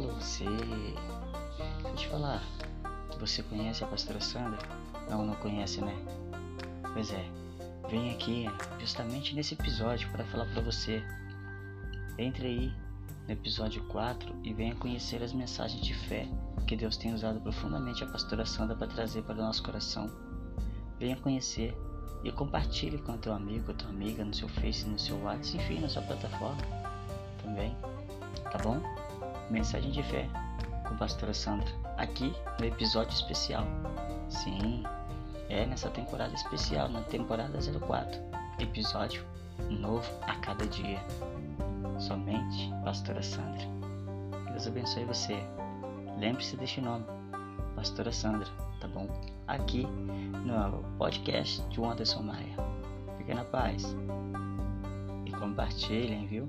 Paulo, você. Deixa eu te falar. Você conhece a pastora Sandra? Não, não conhece, né? Pois é, vem aqui justamente nesse episódio para falar para você. Entre aí no episódio 4 e venha conhecer as mensagens de fé que Deus tem usado profundamente a pastora Sandra para trazer para o nosso coração. Venha conhecer e compartilhe com teu amigo, tua amiga, no seu Face, no seu WhatsApp, enfim, na sua plataforma também, tá bom? Mensagem de fé com pastora Sandra, aqui no episódio especial. Sim, é nessa temporada especial, na temporada 04, episódio novo a cada dia. Somente Pastora Sandra. Deus abençoe você. Lembre-se deste nome, Pastora Sandra, tá bom? Aqui no podcast de Anderson Maia. Fique na paz e compartilhem, viu?